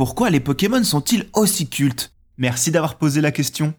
Pourquoi les Pokémon sont-ils aussi cultes? Merci d'avoir posé la question.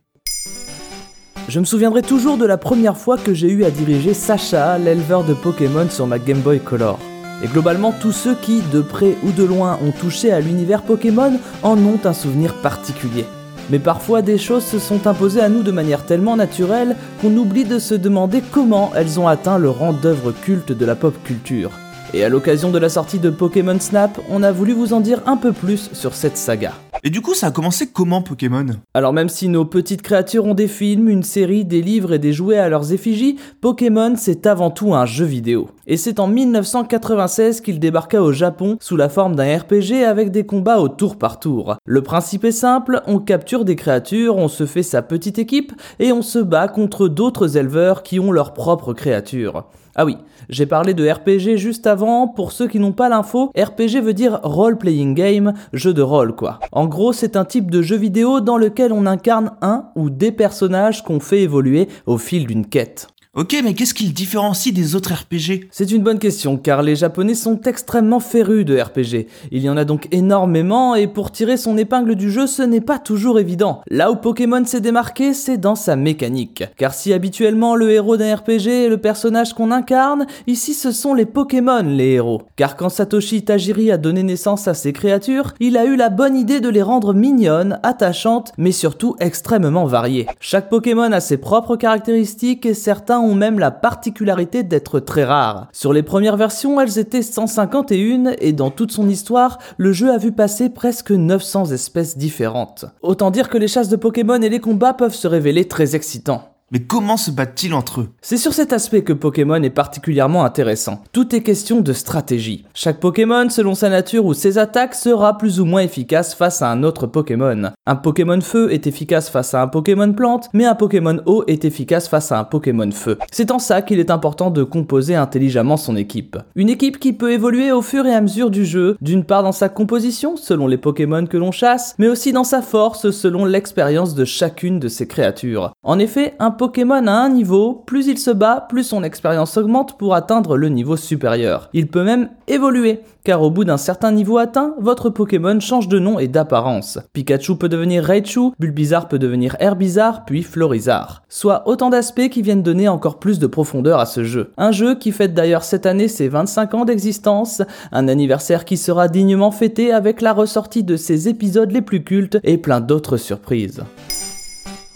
Je me souviendrai toujours de la première fois que j'ai eu à diriger Sacha, l'éleveur de Pokémon sur ma Game Boy Color. Et globalement, tous ceux qui, de près ou de loin, ont touché à l'univers Pokémon en ont un souvenir particulier. Mais parfois, des choses se sont imposées à nous de manière tellement naturelle qu'on oublie de se demander comment elles ont atteint le rang d'œuvre culte de la pop culture. Et à l'occasion de la sortie de Pokémon Snap, on a voulu vous en dire un peu plus sur cette saga. Et du coup, ça a commencé comment Pokémon? Alors même si nos petites créatures ont des films, une série, des livres et des jouets à leurs effigies, Pokémon c'est avant tout un jeu vidéo. Et c'est en 1996 qu'il débarqua au Japon sous la forme d'un RPG avec des combats au tour par tour. Le principe est simple, on capture des créatures, on se fait sa petite équipe et on se bat contre d'autres éleveurs qui ont leurs propres créatures. Ah oui, j'ai parlé de RPG juste avant, pour ceux qui n'ont pas l'info, RPG veut dire Role Playing Game, jeu de rôle quoi. En gros, c'est un type de jeu vidéo dans lequel on incarne un ou des personnages qu'on fait évoluer au fil d'une quête. Ok, mais qu'est-ce qui le différencie des autres RPG C'est une bonne question, car les Japonais sont extrêmement férus de RPG. Il y en a donc énormément, et pour tirer son épingle du jeu, ce n'est pas toujours évident. Là où Pokémon s'est démarqué, c'est dans sa mécanique. Car si habituellement le héros d'un RPG est le personnage qu'on incarne, ici ce sont les Pokémon les héros. Car quand Satoshi Tajiri a donné naissance à ces créatures, il a eu la bonne idée de les rendre mignonnes, attachantes, mais surtout extrêmement variées. Chaque Pokémon a ses propres caractéristiques et certains ont même la particularité d'être très rares. Sur les premières versions, elles étaient 151 et dans toute son histoire, le jeu a vu passer presque 900 espèces différentes. Autant dire que les chasses de Pokémon et les combats peuvent se révéler très excitants. Mais comment se battent-ils entre eux? C'est sur cet aspect que Pokémon est particulièrement intéressant. Tout est question de stratégie. Chaque Pokémon, selon sa nature ou ses attaques, sera plus ou moins efficace face à un autre Pokémon. Un Pokémon feu est efficace face à un Pokémon plante, mais un Pokémon eau est efficace face à un Pokémon feu. C'est en ça qu'il est important de composer intelligemment son équipe. Une équipe qui peut évoluer au fur et à mesure du jeu, d'une part dans sa composition, selon les Pokémon que l'on chasse, mais aussi dans sa force, selon l'expérience de chacune de ses créatures. En effet, un Pokémon à un niveau, plus il se bat, plus son expérience augmente pour atteindre le niveau supérieur. Il peut même évoluer, car au bout d'un certain niveau atteint, votre Pokémon change de nom et d'apparence. Pikachu peut devenir Raichu, Bulbizarre peut devenir Herbizarre, puis Florizarre. Soit autant d'aspects qui viennent donner encore plus de profondeur à ce jeu. Un jeu qui fête d'ailleurs cette année ses 25 ans d'existence, un anniversaire qui sera dignement fêté avec la ressortie de ses épisodes les plus cultes et plein d'autres surprises.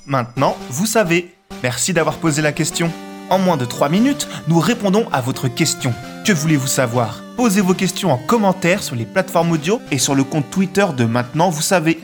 Maintenant, vous savez. Merci d'avoir posé la question. En moins de 3 minutes, nous répondons à votre question. Que voulez-vous savoir? Posez vos questions en commentaire sur les plateformes audio et sur le compte Twitter de Maintenant, vous savez.